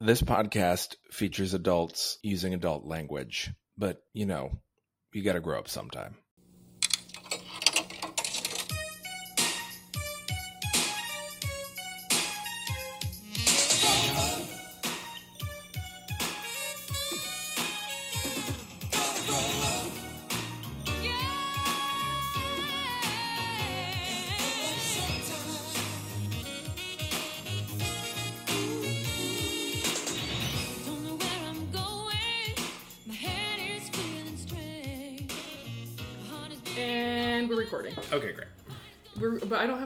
This podcast features adults using adult language, but you know, you gotta grow up sometime.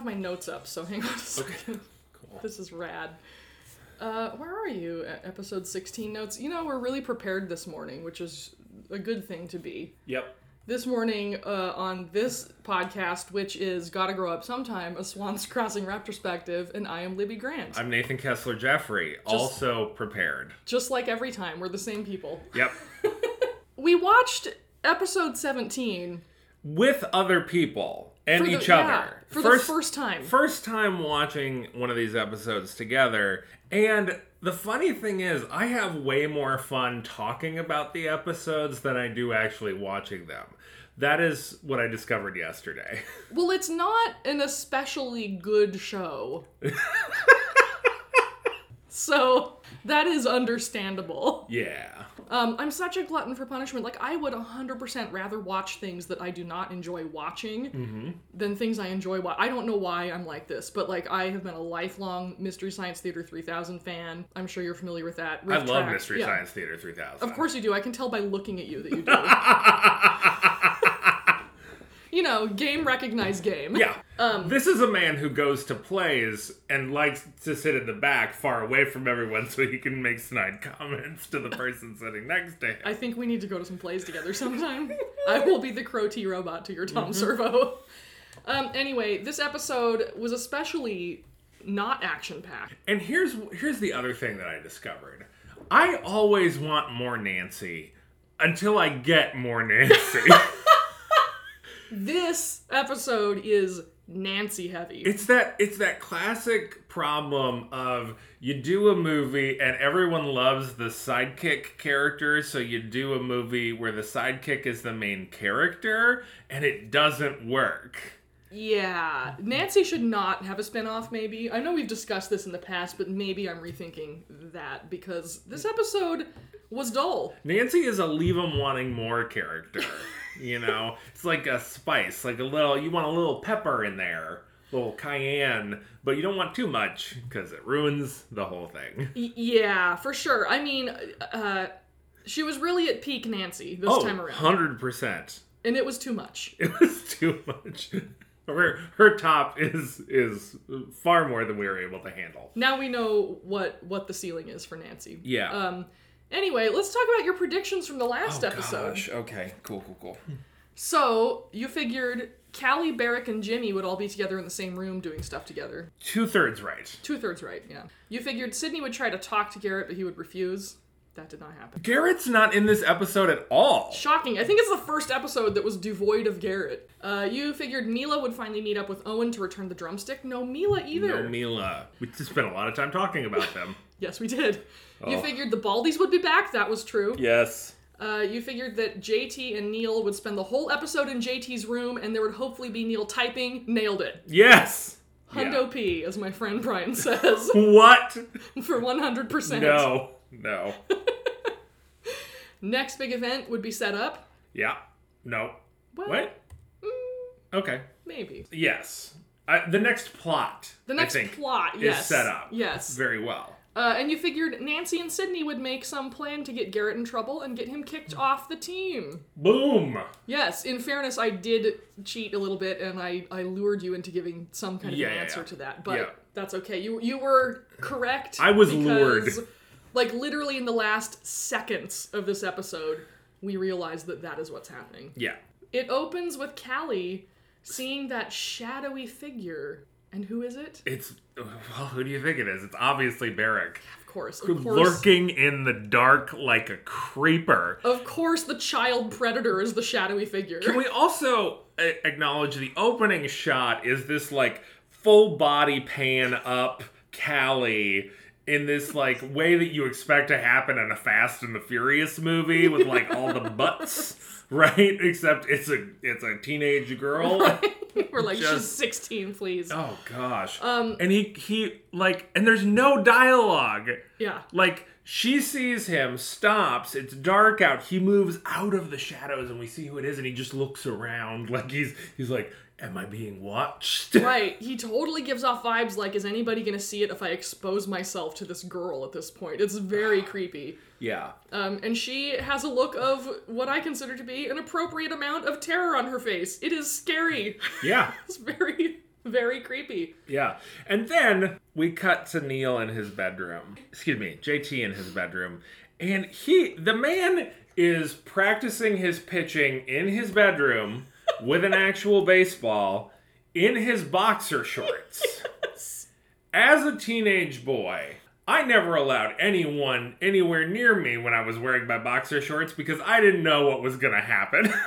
Have my notes up, so hang on a second. Cool. This is rad. Uh, where are you at episode 16 notes? You know, we're really prepared this morning, which is a good thing to be. Yep. This morning uh, on this podcast, which is Gotta Grow Up Sometime, a Swans Crossing retrospective, and I am Libby Grant. I'm Nathan Kessler Jeffrey, also prepared. Just like every time, we're the same people. Yep. We watched episode 17 With other people and the- each yeah, other. for the first time. First time watching one of these episodes together. And the funny thing is, I have way more fun talking about the episodes than I do actually watching them. That is what I discovered yesterday. Well, it's not an especially good show. so that is understandable. yeah. Um, I'm such a glutton for punishment. Like, I would 100% rather watch things that I do not enjoy watching than things I enjoy watching. I don't know why I'm like this, but like, I have been a lifelong Mystery Science Theater 3000 fan. I'm sure you're familiar with that. I love Trax, Mystery yeah. Science Theater 3000. Of course you do. I can tell by looking at you that you do. you know, game recognized game. Yeah. Um, this is a man who goes to plays and likes to sit in the back far away from everyone so he can make snide comments to the person sitting next to him. I think we need to go to some plays together sometime. I will be the Crow T robot to your Tom Mm-hmm. Servo. Um, anyway, this episode was especially not action packed. And here's here's the other thing that I discovered. I always want more Nancy until I get more Nancy. This episode is Nancy heavy. it's that it's that classic problem of you do a movie and everyone loves the sidekick character, so you do a movie where the sidekick is the main character and it doesn't work. yeah, Nancy should not have a spinoff, maybe. I know we've discussed this in the past, but maybe I'm rethinking that because this episode was dull. Nancy is a leave 'em wanting more character. you know, it's like a spice, like a little. You want a little pepper in there, little cayenne, but you don't want too much because it ruins the whole thing. Yeah, for sure. I mean, uh, she was really at peak Nancy this Oh, time around, 100 percent. and it was too much. It was too much. Her her top is is far more than we were able to handle. now we know what what the ceiling is for Nancy. Yeah. Um. Anyway, let's talk about your predictions from the last episode. Gosh. Okay, cool, cool, cool. So you figured Callie, Barrick, and Jimmy would all be together in the same room doing stuff together. Two thirds right. Two thirds right. Yeah. You figured Sydney would try to talk to Garrett, but he would refuse. That did not happen. Garrett's not in this episode at all. Shocking. I think it's the first episode that was devoid of Garrett. Uh, you figured Mila would finally meet up with Owen to return the drumstick. No Mila either. No Mila. We just spent a lot of time talking about them. Yes, we did. You Oh. figured the Baldies would be back. That was true. yes. Uh, you figured that JT and Neil would spend the whole episode in JT's room, and there would hopefully be Neil typing. Nailed it. Yes. Hundo Yeah. P, as my friend Brian says, What? for 100%. No. No. Next big event would be set up. Yeah. No. Well, What? mm, Okay. maybe. Yes. I, the next plot. The next plot, is yes. set up. Yes. Very well. Uh, and you figured Nancy and Sydney would make some plan to get Garrett in trouble and get him kicked off the team. Boom. Yes, in fairness, I did cheat a little bit and I, I lured you into giving some kind of Yeah, an answer yeah. to that. But Yeah. that's okay. You you were correct. I was because, lured. Like literally in the last seconds of this episode, we realized that that is what's happening. Yeah. It opens with Callie seeing that shadowy figure. And who is it? It's well, who do you think it is? It's obviously Barrick. Of course, of course. Lurking in the dark like a creeper. Of course, the child predator is the shadowy figure. Can we also acknowledge the opening shot is this like full body pan up Callie in this like way that you expect to happen in a Fast and the Furious movie with like all the butts, right? Except it's a it's a teenage girl. We're like, she's 16, please. Oh gosh. Um, and he he like and there's no dialogue. Yeah. Like she sees him, stops, it's dark out, he moves out of the shadows and we see who it is and he just looks around like he's he's like, Am I being watched? Right. He totally gives off vibes like, is anybody gonna see it if I expose myself to this girl at this point? It's very creepy. Yeah. Um, and she has a look of what I consider to be an appropriate amount of terror on her face. It is scary. Yeah. It's very, very creepy. Yeah. And then we cut to Neil in his bedroom. Excuse me, JT in his bedroom. And he, the man is practicing his pitching in his bedroom with an actual baseball in his boxer shorts. As a teenage boy, I never allowed anyone anywhere near me when I was wearing my boxer shorts because I didn't know what was going to happen.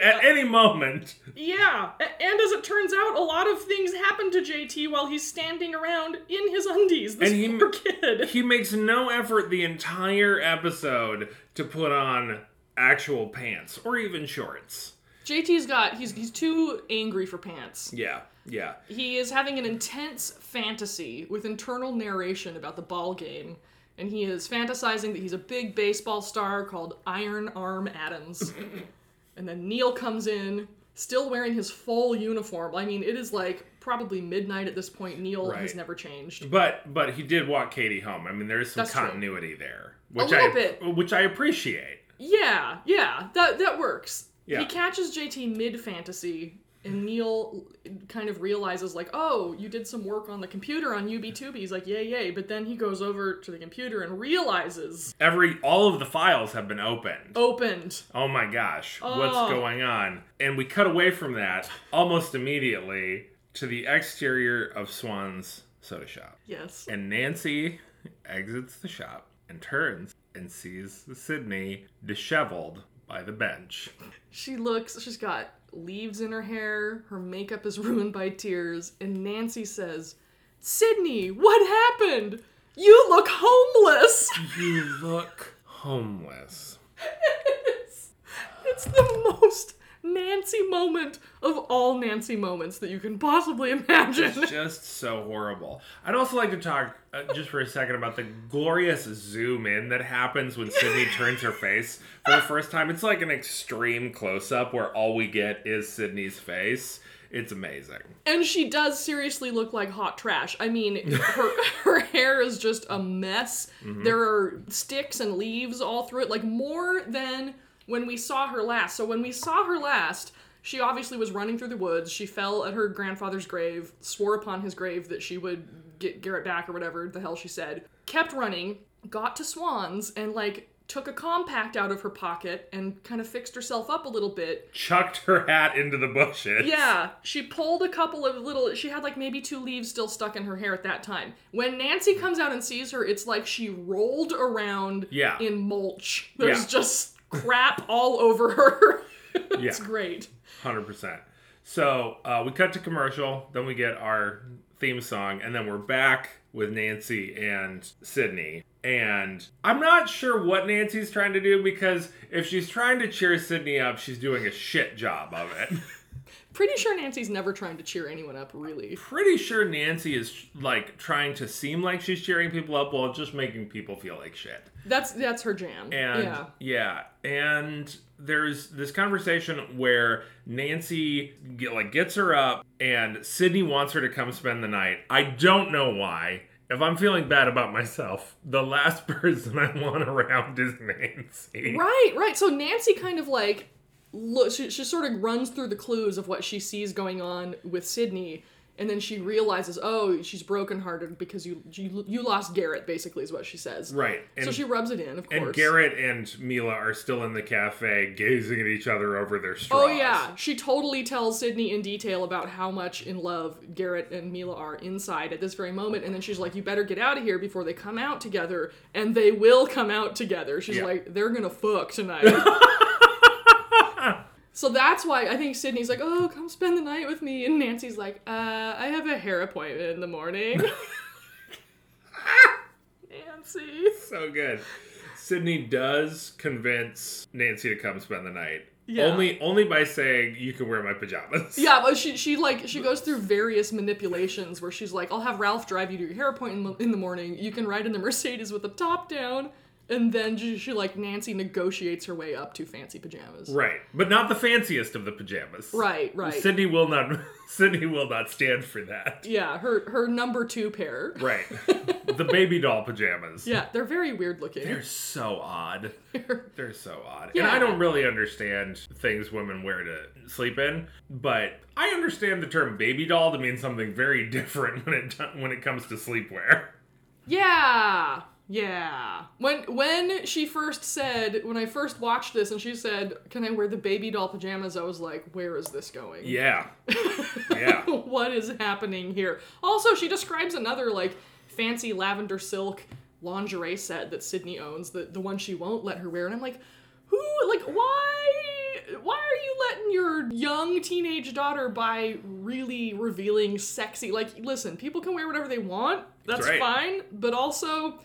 At any moment, Yeah, and as it turns out, a lot of things happen to JT while he's standing around in his undies. This And he- poor kid. he makes no effort the entire episode to put on actual pants or even shorts. JT's got he's he's too angry for pants. Yeah, yeah. He is having an intense fantasy with internal narration about the ball game, and he is fantasizing that he's a big baseball star called Iron Arm Adams. and then Neil comes in, still wearing his full uniform. I mean, it is like probably midnight at this point. Neil has never changed. But but he did walk Katie home. I mean, there is some That's true. continuity there, which little I bit. which I appreciate. Yeah, yeah, that that works. Yeah. He catches JT mid fantasy, and Neil kind of realizes like, oh, you did some work on the computer on UB2B. He's like, yay, yay. But then he goes over to the computer and realizes Every all of the files have been opened. opened. Oh my gosh, what's Oh. going on? And we cut away from that almost immediately to the exterior of Swan's soda shop. Yes. And Nancy exits the shop and turns and sees Sydney disheveled by the bench. She looks. She's got leaves in her hair. Her makeup is ruined by tears. And Nancy says, "Sydney, what happened? You look homeless." You look homeless. It's the most Nancy moment of all Nancy moments that you can possibly imagine. It's just so horrible. I'd also like to talk uh, just for a second about the glorious zoom in that happens when Sydney turns her face for the first time. It's like an extreme close up where all we get is Sydney's face. It's amazing. And she does seriously look like hot trash. I mean, her her hair is just a mess. There are sticks and leaves all through it, like more than when we saw her last. So when we saw her last, she obviously was running through the woods. She fell at her grandfather's grave, swore upon his grave that she would get Garrett back or whatever the hell she said. Kept running, got to Swans, and like took a compact out of her pocket and kind of fixed herself up a little bit Chucked her hat into the bushes. yeah, she pulled a couple of little. She had like maybe two leaves still stuck in her hair at that time. When Nancy comes out and sees her, it's like she rolled around Yeah. in mulch. There's Yeah. just crap all over her. it's Yeah. great. Hundred percent. So uh, we cut to commercial, then we get our theme song, and then we're back with Nancy and Sydney. And I'm not sure what Nancy's trying to do because if she's trying to cheer Sydney up, she's doing a shit job of it. Pretty sure Nancy's never trying to cheer anyone up, really. Pretty sure Nancy is like trying to seem like she's cheering people up while just making people feel like shit. That's that's her jam. And yeah. yeah, and there's this conversation where Nancy get, like gets her up, and Sydney wants her to come spend the night. I don't know why. If I'm feeling bad about myself, the last person I want around is Nancy. Right, right. So Nancy kind of like look she, she sort of runs through the clues of what she sees going on with Sydney and then she realizes oh she's brokenhearted because you you, you lost Garrett basically is what she says. Right. And, so she rubs it in, of course. and Garrett and Mila are still in the cafe gazing at each other over their straws. Oh yeah, she totally tells Sydney in detail about how much in love Garrett and Mila are inside at this very moment, and then she's like, "You better get out of here before they come out together," and they will come out together. She's Yeah. like, "They're gonna fuck tonight." so that's why I think Sydney's like, "Oh, come spend the night with me," and Nancy's like, "Uh, I have a hair appointment in the morning." Nancy. so good. Sydney does convince Nancy to come spend the night. Yeah. Only only by saying you can wear my pajamas. Yeah, but she she like she goes through various manipulations where she's like, I'll have Ralph drive you to your hair appointment in the- in the morning. You can ride in the Mercedes with the top down, and then she, she like Nancy negotiates her way up to fancy pajamas. Right. But not the fanciest of the pajamas. Right, right. Sydney will not Sydney will not stand for that. Yeah, her her number two pair. Right. the baby doll pajamas. Yeah, they're very weird looking. They're so odd. They're so odd. And Yeah. I don't really understand things women wear to sleep in, but I understand the term baby doll to mean something very different when it when it comes to sleepwear. Yeah. Yeah. When when she first said when I first watched this and she said, "Can I wear the baby doll pajamas?" I was like, "Where is this going?" Yeah. Yeah. what is happening here? Also, she describes another like fancy lavender silk lingerie set that Sydney owns, the the one she won't let her wear, and I'm like, who like why why are you letting your young teenage daughter buy really revealing sexy like listen, people can wear whatever they want. That's right. fine, but also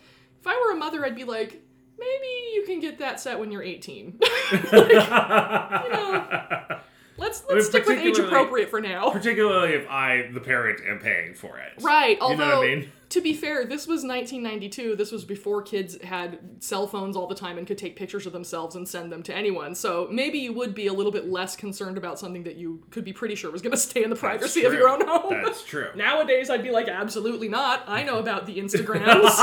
if I were a mother, I'd be like, maybe you can get that set when you're 18. let's let's stick with age appropriate for now. Particularly if I, the parent, am paying for it. Right. You know Although, what I mean? to be fair, this was 1992. This was before kids had cell phones all the time and could take pictures of themselves and send them to anyone. So maybe you would be a little bit less concerned about something that you could be pretty sure was going to stay in the privacy of your own home. That's true. Nowadays, I'd be like, absolutely not. I know about the Instagrams.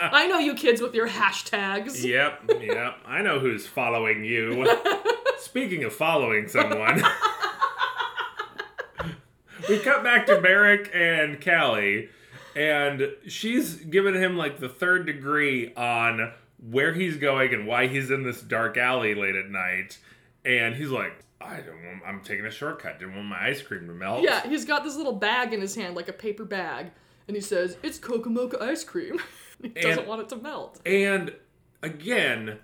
I know you kids with your hashtags. Yep, yep. I know who's following you. Speaking of following someone, we cut back to Barrick and Callie, and she's giving him like the third degree on where he's going and why he's in this dark alley late at night. And he's like, I don't want, I'm taking a shortcut. Didn't want my ice cream to melt. Yeah, he's got this little bag in his hand, like a paper bag, and he says, It's Coca Mocha ice cream. he doesn't And- want it to melt. And again,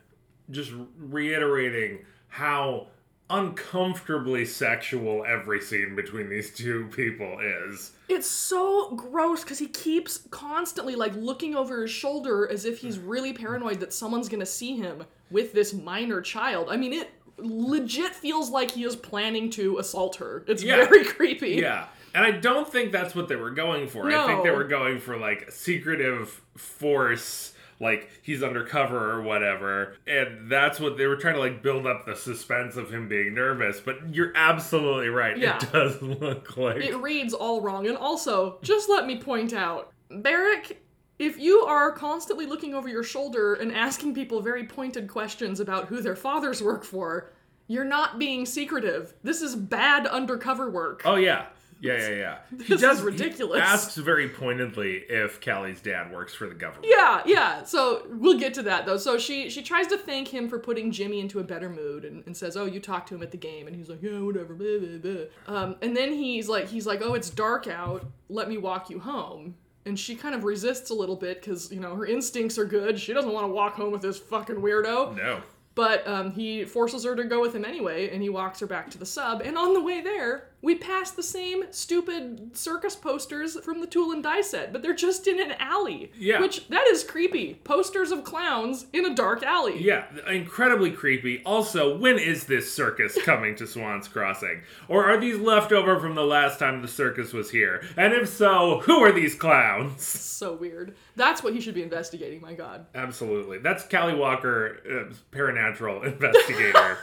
just reiterating how uncomfortably sexual every scene between these two people is. It's so gross because he keeps constantly like looking over his shoulder as if he's really paranoid that someone's gonna see him with this minor child. I mean, it legit feels like he is planning to assault her. It's Yeah. very creepy. Yeah. And I don't think that's what they were going for. I think they were going for like secretive force, like he's undercover or whatever. And that's what they were trying to like build up the suspense of him being nervous. But you're absolutely right. Yeah. It does look like It reads all wrong. And also, just let me point out, Barrick, if you are constantly looking over your shoulder and asking people very pointed questions about who their fathers work for, you're not being secretive. This is bad undercover work. Oh yeah. Yeah, yeah, yeah. He does, is ridiculous. Asks very pointedly if Callie's dad works for the government. Yeah, yeah. So we'll get to that though. So she she tries to thank him for putting Jimmy into a better mood and, and says, "Oh, you talked to him at the game," and he's like, "Yeah, whatever." Blah, blah, blah. Um, and then he's like, he's like, "Oh, it's dark out. Let me walk you home." And she kind of resists a little bit because you know her instincts are good. She doesn't want to walk home with this fucking weirdo. No. But um, he forces her to go with him anyway, and he walks her back to the sub. And on the way there, we pass the same stupid circus posters from the Tool and Die set, but they're just in an alley. Yeah. Which, that is creepy. Posters of clowns in a dark alley. Yeah, incredibly creepy. Also, when is this circus coming to Swan's Crossing? Or are these left over from the last time the circus was here? And if so, who are these clowns? So weird. That's what he should be investigating, my god. Absolutely. That's Callie Walker, uh, paranatural investigator.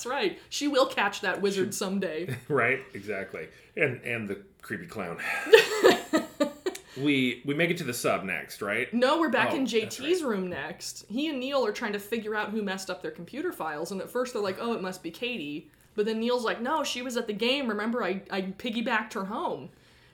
That's right. She will catch that wizard someday. right? Exactly. And and the creepy clown. we we make it to the sub next, right? No, we're back Oh, in JT's room next. He and Neil are trying to figure out who messed up their computer files, and at first they're like, oh, it must be Katie. But then Neil's like, no, she was at the game. Remember, I, I piggybacked her home.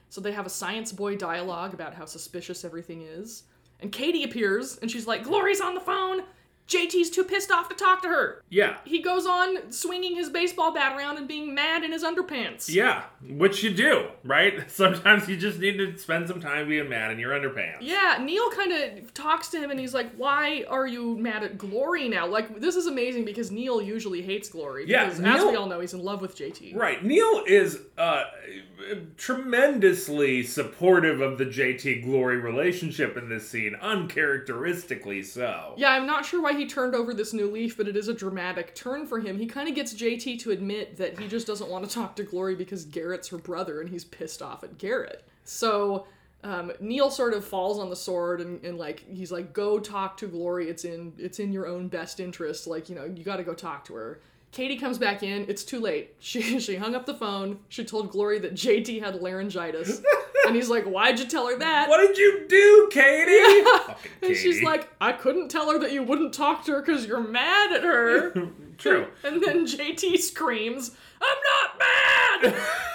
So they have a science boy dialogue about how suspicious everything is. And Katie appears, and she's like, Glory's on the phone! JT's too pissed off to talk to her. Yeah. He goes on swinging his baseball bat around and being mad in his underpants. Yeah, which you do, right? Sometimes you just need to spend some time being mad in your underpants. Yeah, Neil kind of talks to him and he's like, "Why are you mad at Glory now?" Like this is amazing because Neil usually hates Glory. Yeah, because as we all know, he's in love with JT. Right. Neil is uh, tremendously supportive of the JT Glory relationship in this scene, uncharacteristically so. Yeah, I'm not sure why he turned over this new leaf, but it is a dramatic turn for him. He kind of gets JT to admit that he just doesn't want to talk to Glory because Garrett's her brother and he's pissed off at Garrett. So um, Neil sort of falls on the sword and, and like he's like, "Go talk to Glory. It's in it's in your own best interest. Like you know you got to go talk to her." Katie comes back in. It's too late. She she hung up the phone. She told Glory that JT had laryngitis, and he's like, "Why'd you tell her that?" What did you do, Katie? Fucking And she's like, I couldn't tell her that you wouldn't talk to her because you're mad at her. True. And then JT screams, I'm not mad!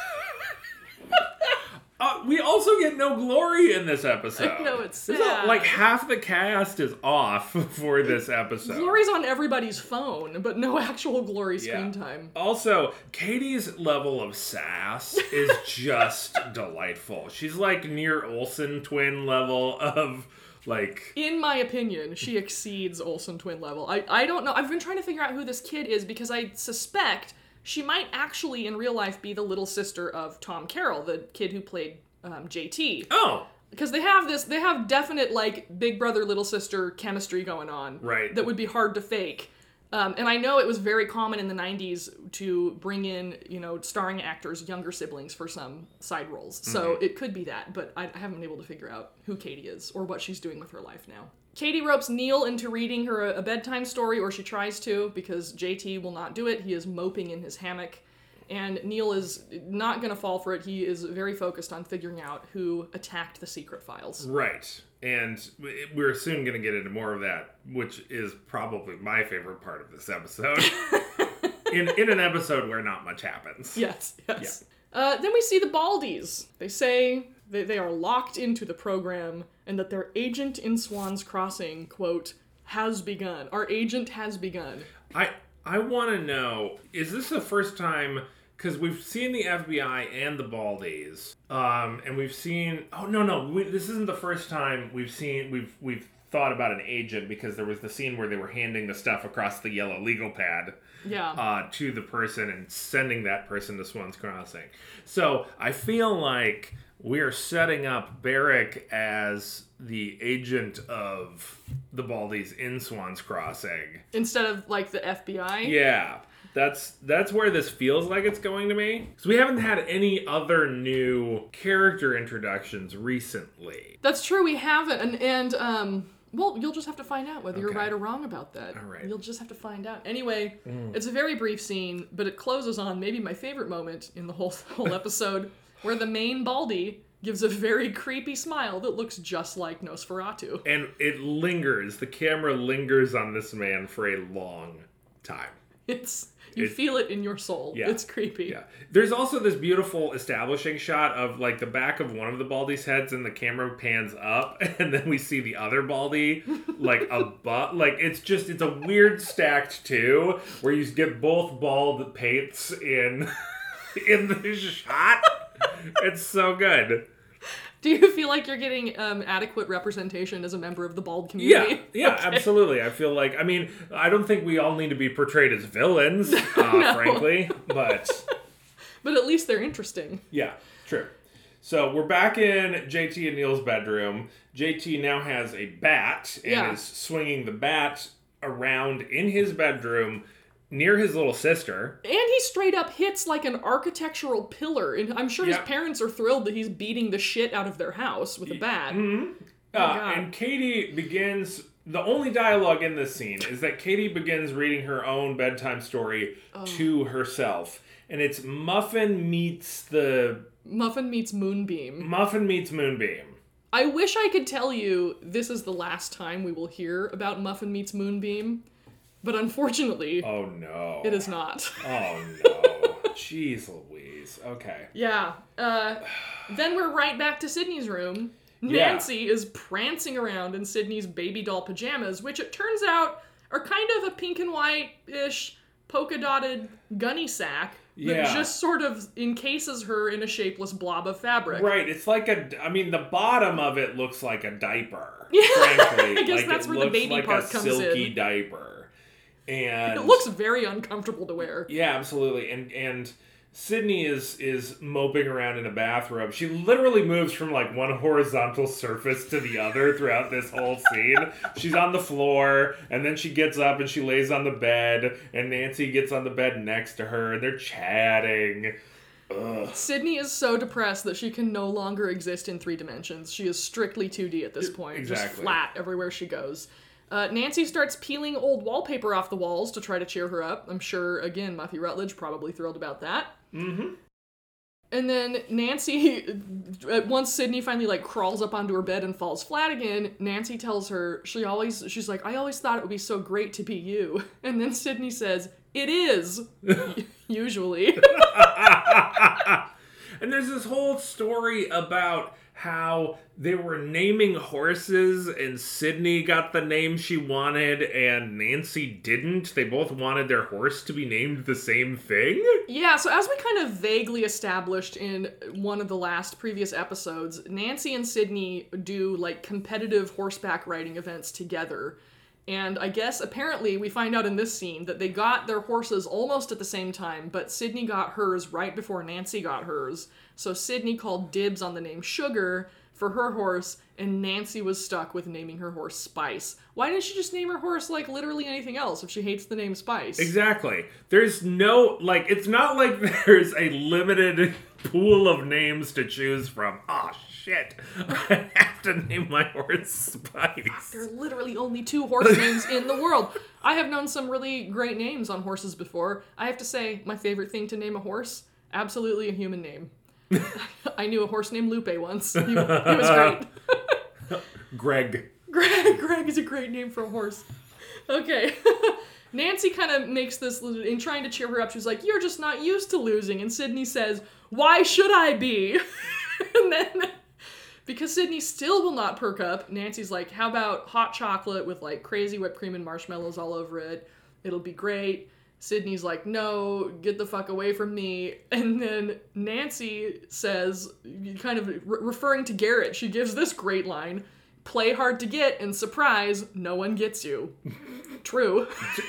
We also get no glory in this episode. I know, it's sad. like half the cast is off for this episode. Glory's on everybody's phone, but no actual Glory screen Yeah. time. Also, Katie's level of sass is just delightful. She's like near Olsen twin level of like In my opinion, she exceeds Olsen twin level. I, I don't know. I've been trying to figure out who this kid is because I suspect she might actually in real life be the little sister of Tom Carroll, the kid who played um, JT. oh. Because they have this they have definite like big brother little sister chemistry going on Right. that would be hard to fake. Um, and i know it was very common in the 90s to bring in you know starring actors younger siblings for some side roles. So it could be that but I, I haven't been able to figure out who katie is or what she's doing with her life now. Katie ropes neil into reading her a, a bedtime story or she tries to because jt will not do it. He is moping in his hammock and Neil is not going to fall for it. He is very focused on figuring out who attacked the secret files. right. And we're soon going to get into more of that, which is probably my favorite part of this episode. in in an episode where not much happens. Yes, yes. Uh, then we see the Baldies. They say they, they are locked into the program and that their agent in Swan's Crossing, quote, has begun. Our agent has begun. I I want to know: is this the first time? Because we've seen the FBI and the Baldies, um, and we've seen. Oh no, no, we, this isn't the first time we've seen we've we've thought about an agent because there was the scene where they were handing the stuff across the yellow legal pad Yeah. uh, to the person and sending that person to Swan's Crossing. So I feel like we are setting up Barrick as the agent of the Baldies in Swan's Crossing. Instead of like the FBI. Yeah, that's that's where this feels like it's going to me. Because we haven't had any other new character introductions recently. That's true. We haven't, and and um, well, you'll just have to find out whether you're right or wrong about that. All right. Mm. You'll just have to find out. Anyway, it's a very brief scene, but it closes on maybe my favorite moment in the whole whole episode, where the main Baldy gives a very creepy smile that looks just like Nosferatu. And it lingers. The camera lingers on this man for a long time. It's you It- feel it in your soul. Yeah. It's creepy. Yeah. There's also this beautiful establishing shot of like the back of one of the Baldy's heads and the camera pans up and then we see the other Baldy like above like it's just it's a weird stacked two where you get both bald paints in in the shot. It's so good. Do you feel like you're getting um, adequate representation as a member of the bald Yeah, community? yeah, absolutely. I feel like I mean I don't think we all need to be portrayed as villains, uh, frankly, but But at least they're interesting. Yeah, true. So we're back in JT and Neil's bedroom. JT now has a bat and Yeah. is swinging the bat around in his bedroom near his little sister. And he straight up hits like an architectural pillar. And I'm sure his parents are thrilled that he's beating the shit out of their house with a bat. Uh, God. and Katie begins. The only dialogue in this scene is that Katie begins reading her own bedtime story Oh. to herself. And it's Muffin meets the. Muffin meets Moonbeam. Muffin meets Moonbeam. I wish I could tell you this is the last time we will hear about Muffin meets Moonbeam, but unfortunately, Oh no. it is not. Oh no. Jeez Louise. Okay. Yeah. Uh, then we're right back to Sydney's room. Yeah. Nancy is prancing around in Sydney's baby doll pajamas, which it turns out are kind of a pink and white ish polka dotted gunny sack that Yeah. just sort of encases her in a shapeless blob of fabric. Right, it's like a. I mean, the bottom of it looks like a diaper. Yeah, frankly. I guess like that's it where the looks baby like part a comes silky diaper, and It looks very uncomfortable to wear. Yeah, absolutely. And and Sydney is is moping around in a bathrobe. She literally moves from like one horizontal surface to the other throughout this whole scene. She's on the floor, and then she gets up and she lays on the bed, and Nancy gets on the bed next to her, and they're chatting. Ugh. Sydney is so depressed that she can no longer exist in three dimensions. She is strictly 2D at this point, just flat everywhere she goes. Uh, Nancy starts peeling old wallpaper off the walls to try to cheer her up. I'm sure, again, Muffy Rutledge probably thrilled about that. Mm-hmm. And then Nancy, once Sydney finally like crawls up onto her bed and falls flat again, Nancy tells her she always she's like I always thought it would be so great to be you. And then Sydney says it is usually. and there's this whole story about how they were naming horses and Sydney got the name she wanted and Nancy didn't. They both wanted their horse to be named the same thing. Yeah, so as we kind of vaguely established in one of the last previous episodes, Nancy and Sydney do like competitive horseback riding events together. And I guess apparently we find out in this scene that they got their horses almost at the same time, but Sydney got hers right before Nancy got hers. So Sydney called dibs on the name Sugar for her horse, and Nancy was stuck with naming her horse Spice. Why didn't she just name her horse like literally anything else if she hates the name Spice? Exactly. There's no like it's not like there's a limited pool of names to choose from. Oh shit. I have to name my horse Spice. There are literally only two horse names in the world. I have known some really great names on horses before. I have to say, my favorite thing to name a horse, absolutely a human name. I knew a horse named Lupe once. He, he was great. Greg. Greg, Greg is a great name for a horse. Okay. Nancy kind of makes this, in trying to cheer her up, she's like, You're just not used to losing. And Sydney says, Why should I be? and then, because Sydney still will not perk up, Nancy's like, How about hot chocolate with like crazy whipped cream and marshmallows all over it? It'll be great. Sydney's like, no, get the fuck away from me. And then Nancy says, kind of re- referring to Garrett, she gives this great line play hard to get, and surprise, no one gets you. True.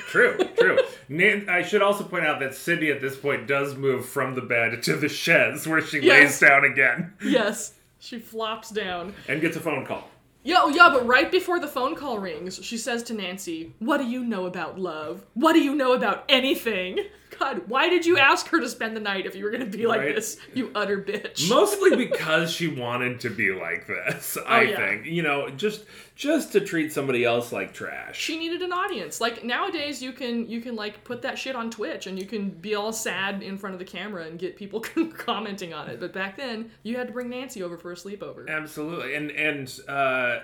True, true. Nan- I should also point out that Sydney at this point does move from the bed to the chaise where she Yes. lays down again yes, she flops down. and gets a phone call. Yeah, oh yeah, but right before the phone call rings, she says to Nancy, What do you know about love? What do you know about anything? God, why did you ask her to spend the night if you were gonna be like Right. this, you utter bitch? Mostly because she wanted to be like this, I Oh, yeah. think. You know, just just to treat somebody else like trash. she needed an audience. Like nowadays, you can you can like put that shit on Twitch and you can be all sad in front of the camera and get people commenting on it. But back then, you had to bring Nancy over for a sleepover. Absolutely. And and uh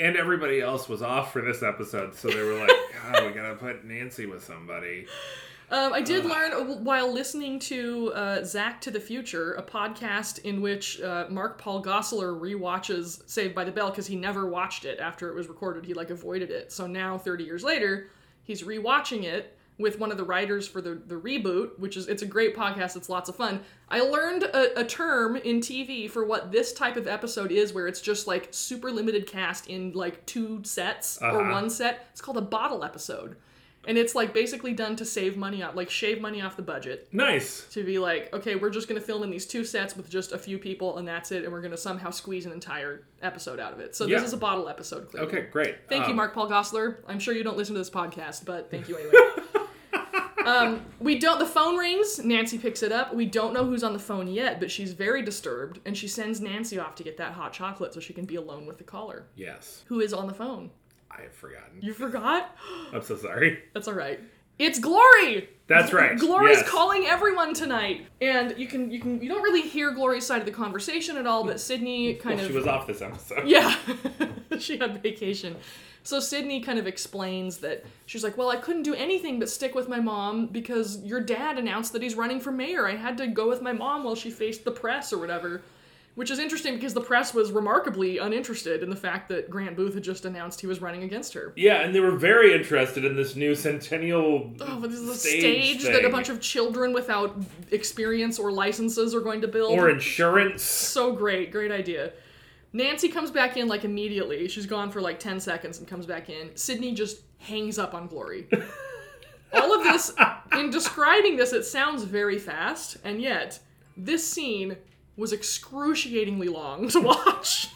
and everybody else was off for this episode, so they were like, "God, we gotta put Nancy with somebody." Um, I did learn while listening to uh, Zach to the Future, a podcast in which uh, Mark Paul Gosselaar rewatches Saved by the Bell because he never watched it after it was recorded. He like avoided it. So now, 30 years later, he's rewatching it with one of the writers for the, the reboot, which is it's a great podcast. It's lots of fun. I learned a, a term in TV for what this type of episode is, where it's just like super limited cast in like two sets or Uh-huh. one set. It's called a bottle episode. And it's like basically done to save money out, like shave money off the budget. Nice. To be like, okay, we're just gonna film in these two sets with just a few people, and that's it, and we're gonna somehow squeeze an entire episode out of it. So Yeah. this is a bottle episode. Clearly. Okay, great. Thank you, Um, Mark Paul Gosselaar. I'm sure you don't listen to this podcast, but thank you anyway. um, we don't. The phone rings. Nancy picks it up. We don't know who's on the phone yet, but she's very disturbed, and she sends Nancy off to get that hot chocolate so she can be alone with the caller. Yes. Who is on the phone? I have forgotten. You forgot? I'm so sorry. That's all right. It's Glory. That's right. Glory's yes. calling everyone tonight, and you can you can you don't really hear Glory's side of the conversation at all, but Sydney kind Well, of she was off this episode. yeah, she had vacation. So Sydney kind of explains that she's like, well, I couldn't do anything but stick with my mom because your dad announced that he's running for mayor. I had to go with my mom while she faced the press or whatever. Which is interesting because the press was remarkably uninterested in the fact that Grant Booth had just announced he was running against her. Yeah, and they were very interested in this new centennial Oh, but this is a stage, stage, that a bunch of children without experience or licenses are going to build. or insurance. so great, great idea. Nancy comes back in like immediately. She's gone for like 10 seconds and comes back in. Sydney just hangs up on Glory. All of this, in describing this, it sounds very fast, and yet this scene was excruciatingly long to watch.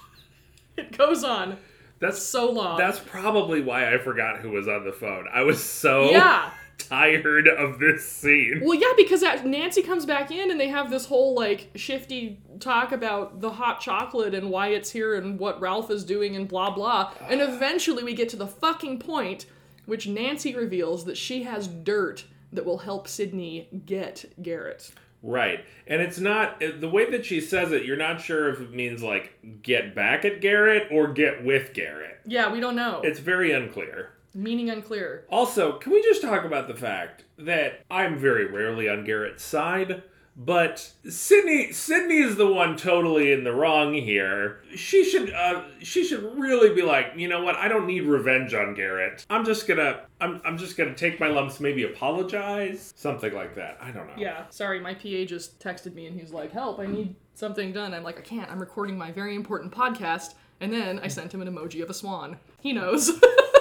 it goes on That's so long. that's probably why I forgot who was on the phone. I was so yeah. tired of this scene. Well, yeah, because Nancy comes back in and they have this whole like shifty talk about the hot chocolate and why it's here and what Ralph is doing and blah blah. And ah. eventually we get to the fucking point which Nancy reveals that she has dirt that will help Sydney get Garrett. Right. And it's not eh, the way that she says it, you're not sure if it means like get back at Garrett or get with Garrett. Yeah, we don't know. It's very unclear. Meaning unclear. Also, can we just talk about the fact that I'm very rarely on Garrett's side, but Sydney Sydney is the one totally in the wrong here. She should uh, she should really be like, you know what? I don't need revenge on Garrett. I'm just gonna I'm I'm just gonna take my lumps, maybe apologize, something like that. I don't know. Yeah, sorry, my PA just texted me and he's like, "Help, I need something done." I'm like, "I can't. I'm recording my very important podcast." And then I sent him an emoji of a swan. He knows.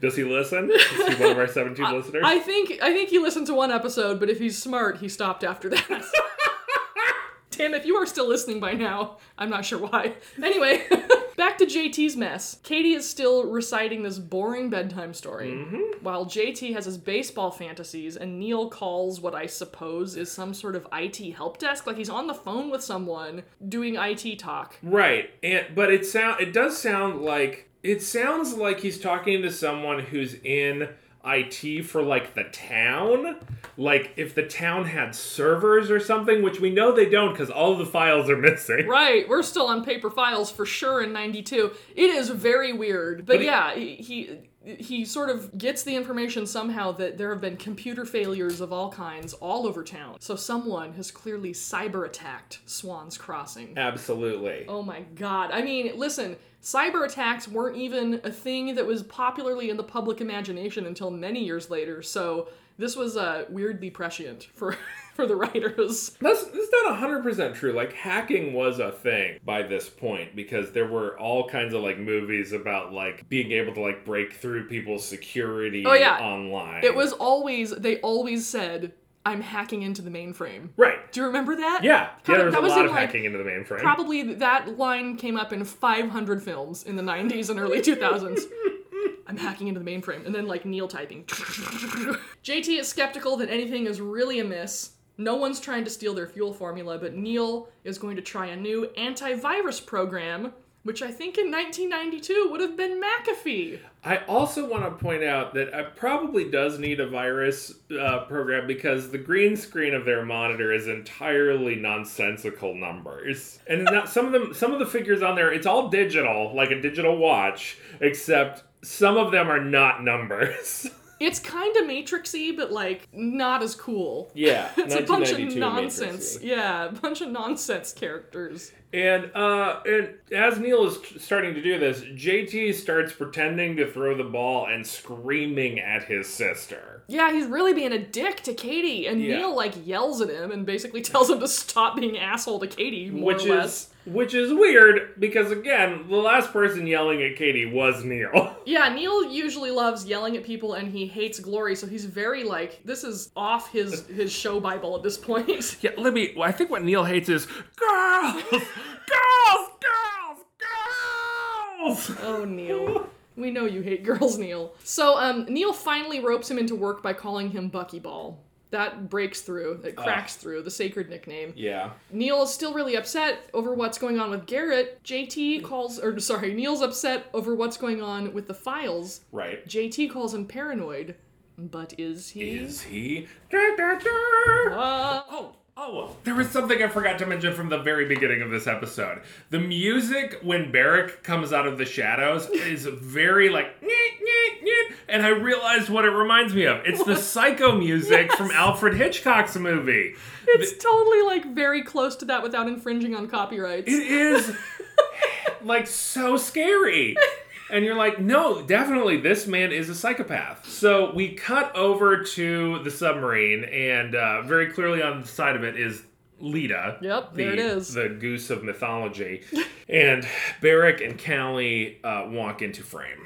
Does he listen? Is he one of our 17 listeners? I think I think he listened to one episode, but if he's smart, he stopped after that. Tim, if you are still listening by now, I'm not sure why. Anyway, back to JT's mess. Katie is still reciting this boring bedtime story, mm-hmm. while JT has his baseball fantasies, and Neil calls what I suppose is some sort of IT help desk. Like he's on the phone with someone doing IT talk. Right, and but it sound it does sound like it sounds like he's talking to someone who's in IT for like the town, like if the town had servers or something, which we know they don't because all of the files are missing. Right, we're still on paper files for sure in 92. It is very weird. But, But yeah, he, he he sort of gets the information somehow that there have been computer failures of all kinds all over town. So someone has clearly cyber attacked Swan's Crossing. Absolutely. Oh my god. I mean, listen, cyber attacks weren't even a thing that was popularly in the public imagination until many years later. So this was uh, weirdly prescient for for the writers. That's, that's not 100% true. Like, hacking was a thing by this point because there were all kinds of, like, movies about, like, being able to, like, break through people's security Oh, yeah. online. It was always they always said I'm hacking into the mainframe. Right. Do you remember that? Yeah. Yeah, there was that a was lot of like, hacking into the mainframe. Probably that line came up in 500 films in the 90s and early 2000s. I'm hacking into the mainframe and then like Neil typing. JT is skeptical that anything is really amiss. No one's trying to steal their fuel formula, but Neil is going to try a new antivirus program, which I think in 1992 would have been McAfee. I also want to point out that it probably does need a virus uh, program because the green screen of their monitor is entirely nonsensical numbers, and not, some of them, some of the figures on there, it's all digital, like a digital watch, except some of them are not numbers. It's kind of Matrixy, but like not as cool. yeah, It's a bunch of 1992 nonsense. Matrixy. Yeah, a bunch of nonsense characters. And uh, and as Neil is t- starting to do this, JT starts pretending to throw the ball and screaming at his sister. Yeah, he's really being a dick to Katie, and Yeah. Neil like yells at him and basically tells him to stop being asshole to Katie, more which or less. is which is weird because again, the last person yelling at Katie was Neil. Yeah, Neil usually loves yelling at people, and he hates Glory, so he's very like this is off his his show bible at this point. yeah, let me. I think what Neil hates is girls, girls, girls, girls. Oh, Neil. We know you hate girls, Neil. So, um, Neil finally ropes him into work by calling him Buckyball. That breaks through, it cracks through, the sacred nickname. Yeah. Neil is still really upset over what's going on with Garrett. JT calls, or sorry, Neil's upset over what's going on with the files. Right. JT calls him paranoid. But is he? Is he? Da, da, da. Uh, Oh, oh, there was something I forgot to mention from the very beginning of this episode. The music when Barrick comes out of the shadows is very like, and I realized what it reminds me of. It's the psycho music from Alfred Hitchcock's movie. It's totally like very close to that without infringing on copyrights. It is like so scary. And you're like, no, definitely, this man is a psychopath. So we cut over to the submarine, and uh, very clearly on the side of it is Leda. Yep, the, there it is. The goose of mythology. and Barrick and Callie uh, walk into frame.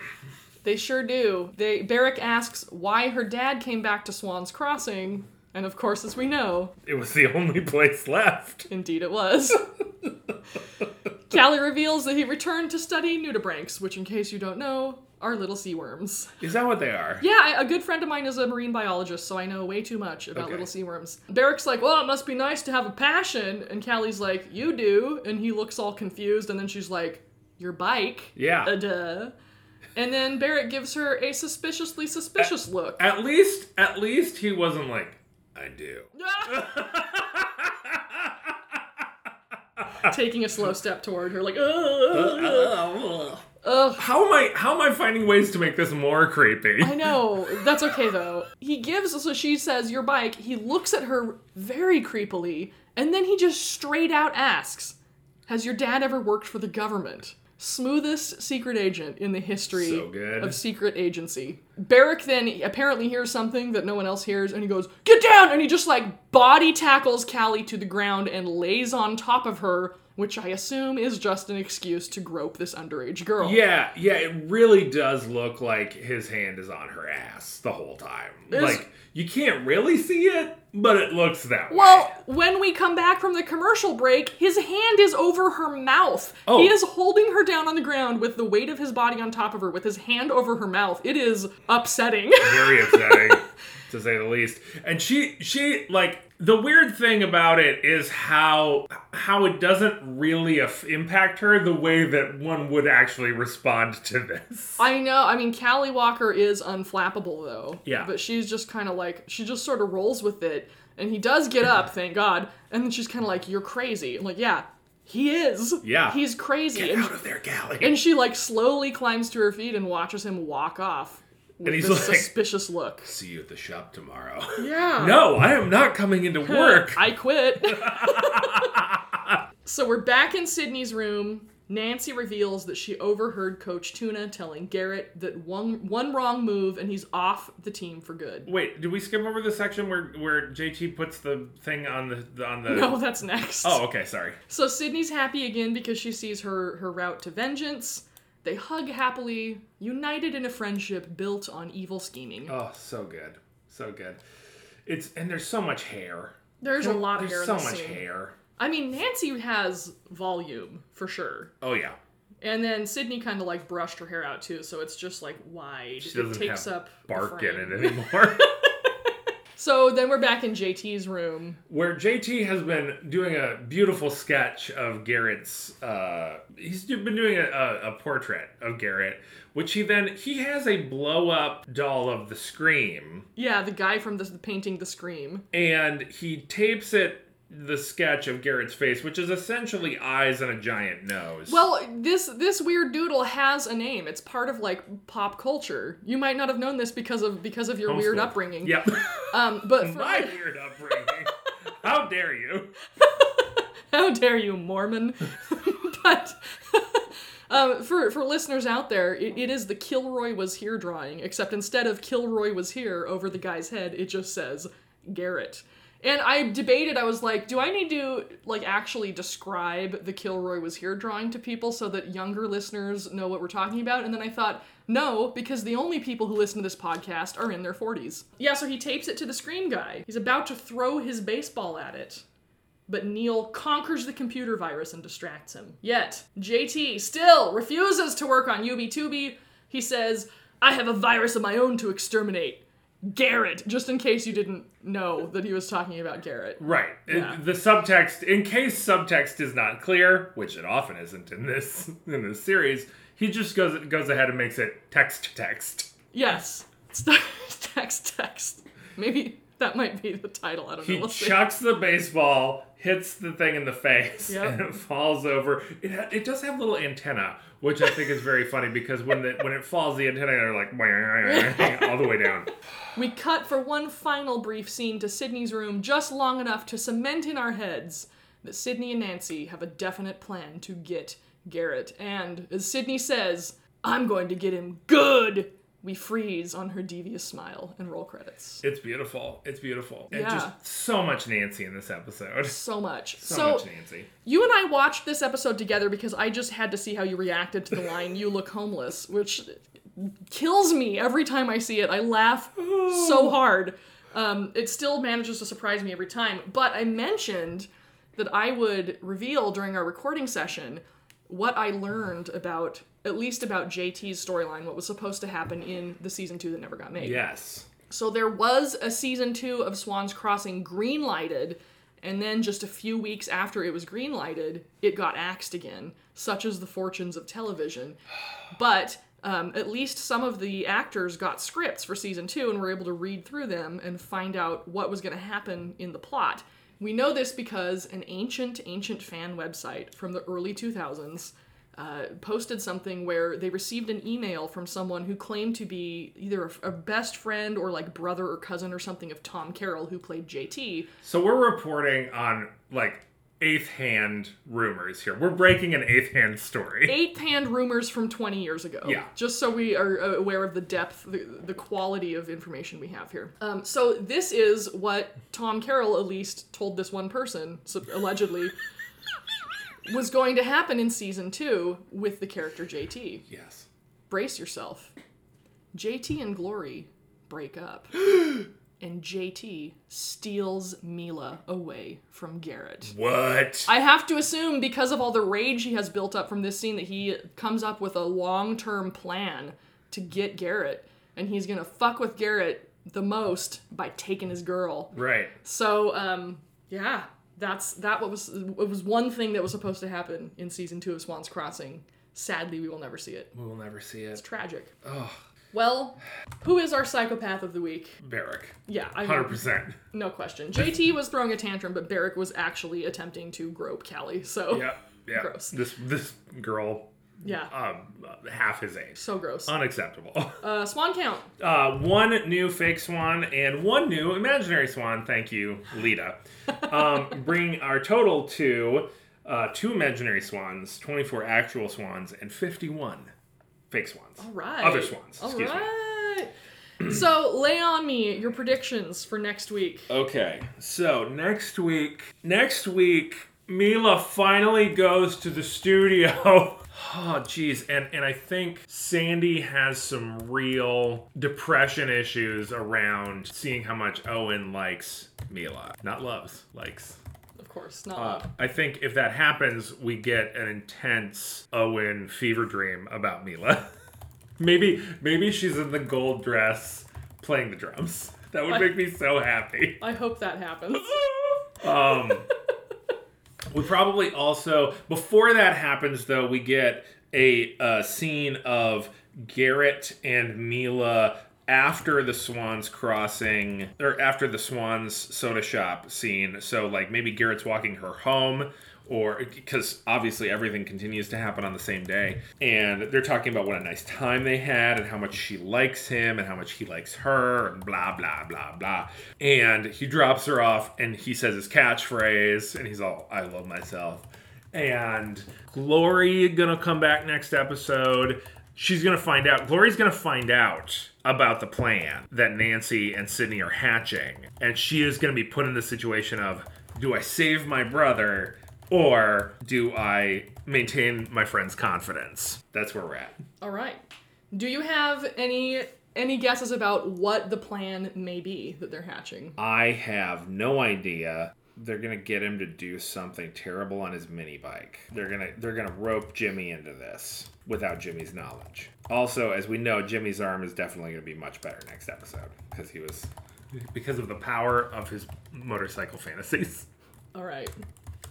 They sure do. They Barrick asks why her dad came back to Swan's Crossing, and of course, as we know, It was the only place left. indeed it was. Callie reveals that he returned to study nudibranchs, which, in case you don't know, are little sea worms. Is that what they are? Yeah, a good friend of mine is a marine biologist, so I know way too much about Okay. little sea worms. Barrick's like, well, it must be nice to have a passion. And Callie's like, you do. And he looks all confused. And then she's like, your bike? Yeah. Uh, duh. And then Barrick gives her a suspiciously suspicious look. At least, at least he wasn't like, I do. Taking a slow step toward her, like, ugh. Ugh. How am I? How am I finding ways to make this more creepy? I know. That's okay though. He gives so she says your bike. He looks at her very creepily, and then he just straight out asks, "Has your dad ever worked for the government?" Smoothest secret agent in the history So of secret agency. Barrick then apparently hears something that no one else hears, and he goes, "Get down!" And he just like body tackles Callie to the ground and lays on top of her, which I assume is just an excuse to grope this underage girl. Yeah, yeah, it really does look like his hand is on her ass the whole time. There's- like you can't really see it, but it looks that way. Well, when we come back from the commercial break, his hand is over her mouth. Oh. He is holding her down on the ground with the weight of his body on top of her, with his hand over her mouth. It is upsetting. very upsetting to say the least. And she she like the weird thing about it is how how it doesn't really af- impact her the way that one would actually respond to this. I know. I mean, Callie Walker is unflappable, though. Yeah. But she's just kind of like, she just sort of rolls with it. And he does get up, thank God. And then she's kind of like, You're crazy. I'm like, Yeah, he is. Yeah. He's crazy. Get and, out of there, Callie. and she, like, slowly climbs to her feet and watches him walk off. With And he's this like- suspicious look. See you at the shop tomorrow. Yeah. No, I am not coming into work. I quit. so we're back in Sydney's room. Nancy reveals that she overheard Coach Tuna telling Garrett that one one wrong move and he's off the team for good. Wait, did we skip over the section where where JT puts the thing on the, the on the? No, that's next. Oh, okay, sorry. So Sydney's happy again because she sees her her route to vengeance. They hug happily, united in a friendship built on evil scheming. Oh, so good, so good. It's and there's so much hair. There's a lot of There's hair in so much scene. hair. I mean, Nancy has volume for sure. Oh yeah. And then Sydney kind of like brushed her hair out too, so it's just like wide. She it doesn't takes have up bark in it anymore. So then we're back in JT's room. Where JT has been doing a beautiful sketch of Garrett's. Uh, he's been doing a, a, a portrait of Garrett, which he then he has a blow up doll of the Scream, Yeah, the guy from the, the painting The Scream. and he tapes it the sketch of Garrett's face, which is essentially eyes and a giant nose. Well, this this weird doodle has a name. It's part of like pop culture. You might not have known this because of because of your weird upbringing. Yep. Um, but for, My weird upbringing. How dare you? How dare you, Mormon? but um, for for listeners out there, it, it is the Kilroy was here drawing, except instead of Kilroy was here over the guy's head, it just says Garrett. And I debated. I was like, do I need to like actually describe the Kilroy was here drawing to people so that younger listeners know what we're talking about? And then I thought, no, because the only people who listen to this podcast are in their 40s. Yeah, so he tapes it to the screen guy. He's about to throw his baseball at it but Neil conquers the computer virus and distracts him. Yet, JT still refuses to work on UB2B. He says, I have a virus of my own to exterminate. Garrett, just in case you didn't know that he was talking about Garrett. Right. Yeah. the subtext, in case subtext is not clear, which it often isn't in this in this series, he just goes goes ahead and makes it text text. Yes. Text, text. Maybe that might be the title. I don't know. He We'll see. chucks the baseball, hits the thing in the face, Yep. and it falls over. It, it does have little antenna, which I think is very funny because when the, when it falls, the antenna are like all the way down. We cut for one final brief scene to Sydney's room, just long enough to cement in our heads that Sydney and Nancy have a definite plan to get Garrett. And as Sydney says, I'm going to get him good. We freeze on her devious smile and roll credits. It's beautiful. It's beautiful. And Yeah. just so much Nancy in this episode. So much. So, So, much Nancy. you and I watched this episode together because I just had to see how you reacted to the line, you look homeless, which kills me every time I see it. I laugh so hard. Um, it still manages to surprise me every time. But I mentioned that I would reveal during our recording session what I learned about, at least about JT's storyline, what was supposed to happen in the season two that never got made. Yes. So there was a season two of Swan's Crossing green lighted, and then just a few weeks after it was green lighted, it got axed again, such as the fortunes of television. But um, at least some of the actors got scripts for season two and were able to read through them and find out what was going to happen in the plot. We know this because an ancient, ancient fan website from the early 2000s uh, posted something where they received an email from someone who claimed to be either a, a best friend or like brother or cousin or something of Tom Carroll, who played JT. So we're reporting on like eighth hand rumors here. We're breaking an eighth hand story. Eighth hand rumors from 20 years ago. Yeah. Just so we are uh, aware of the depth, the, the quality of information we have here. Um, so this is what Tom Carroll at least told this one person, so allegedly, was going to happen in season two with the character JT. Yes. brace yourself. JT and Glory break up. and JT steals Mila away from Garrett. What? I have to assume because of all the rage he has built up from this scene that he comes up with a long-term plan to get Garrett and he's going to fuck with Garrett the most by taking his girl. right. So, um, yeah, that's that what was it was one thing that was supposed to happen in season 2 of Swan's Crossing. Sadly, we will never see it. We will never see it. It's tragic. Oh, Well, who is our psychopath of the week? Barrick. Yeah, I Hundred percent. no question. JT was throwing a tantrum, but Barrick was actually attempting to grope Callie. So yeah, Yeah. Gross. This this girl, yeah, um, half his age. so gross. Unacceptable. Uh, Swan count. Uh, one new fake swan and one new imaginary swan. Thank you, Leda. Um, bring our total to uh, two imaginary swans, 24 actual swans, and 51 fake swans. All right. Other swans. All excuse me. right. so lay on me your predictions for next week. Okay, so next week, next week, Mila finally goes to the studio. Oh, jeez, and and I think Sandy has some real depression issues around seeing how much Owen likes Mila, not loves, likes. Of course, not. Uh, I think if that happens, we get an intense Owen fever dream about Mila. maybe maybe she's in the gold dress playing the drums. That would What? make me so happy. I hope that happens. Um, we probably also before that happens though we get a uh, scene of Garrett and Mila after the Swans crossing or after the Swans soda shop scene. So like maybe Garrett's walking her home or because obviously everything continues to happen on the same day. And they're talking about what a nice time they had and how much she likes him and how much he likes her and blah blah blah blah. And he drops her off and he says his catchphrase and he's all i love myself. And glory gonna come back next episode. She's gonna find out glory's gonna find out about the plan that nancy and sydney are hatching. And she is gonna be put in the situation of do i save my brother or do I maintain my friend's confidence? That's where we're at. All right. Do you have any any guesses about what the plan may be that they're hatching? I have no idea. They're gonna get him to do something terrible on his mini bike. They're gonna they're gonna rope Jimmy into this without Jimmy's knowledge. Also, as we know, Jimmy's arm is definitely gonna be much better next episode because he was because of the power of his motorcycle fantasies. All right.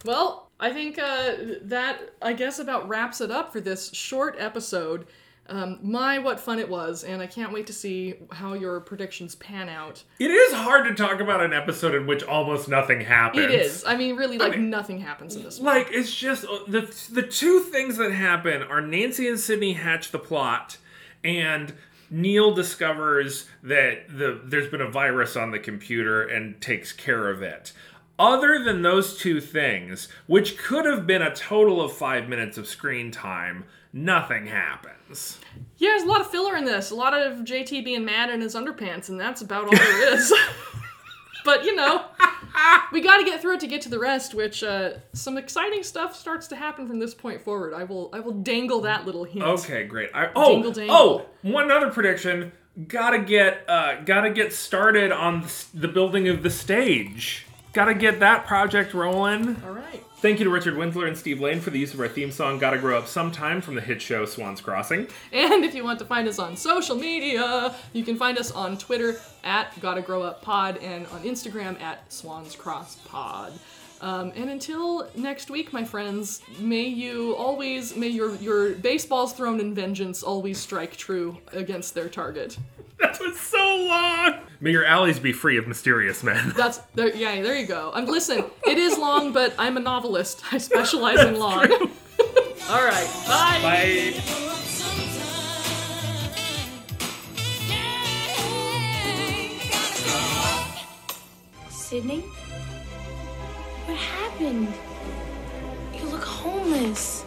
Well, I think uh, that I guess about wraps it up for this short episode. Um, my, what fun it was, and I can't wait to see how your predictions pan out. It is hard to talk about an episode in which almost nothing happens. It is. I mean, really, like mean- nothing happens in this. one. Like it's just uh, the the two things that happen are Nancy and Sydney hatch the plot, and Neil discovers that the there's been a virus on the computer and takes care of it. Other than those two things, which could have been a total of five minutes of screen time, nothing happens. Yeah, there's a lot of filler in this. A lot of JT being mad in his underpants, and that's about all there is. but you know, we got to get through it to get to the rest. Which uh, some exciting stuff starts to happen from this point forward. I will, I will dangle that little hint. Okay, great. I, oh, Dingle dangle. oh, one other prediction. Gotta get, uh, gotta get started on the building of the stage. Gotta get that project rolling. All right. Thank you to Richard Winsler and Steve Lane for the use of our theme song "Gotta Grow Up Sometime" from the hit show Swans Crossing. And if you want to find us on social media, you can find us on Twitter at Gotta Grow Up Pod and on Instagram at Swans Cross Pod. Um, and until next week, my friends, may you always, may your, your baseballs thrown in vengeance always strike true against their target. That was so long. May your alleys be free of mysterious men. That's, there, yeah, there you go. I'm listen, it is long, but I'm a novelist. I specialize in long. All right, bye. Bye. Sydney? What happened? You look homeless.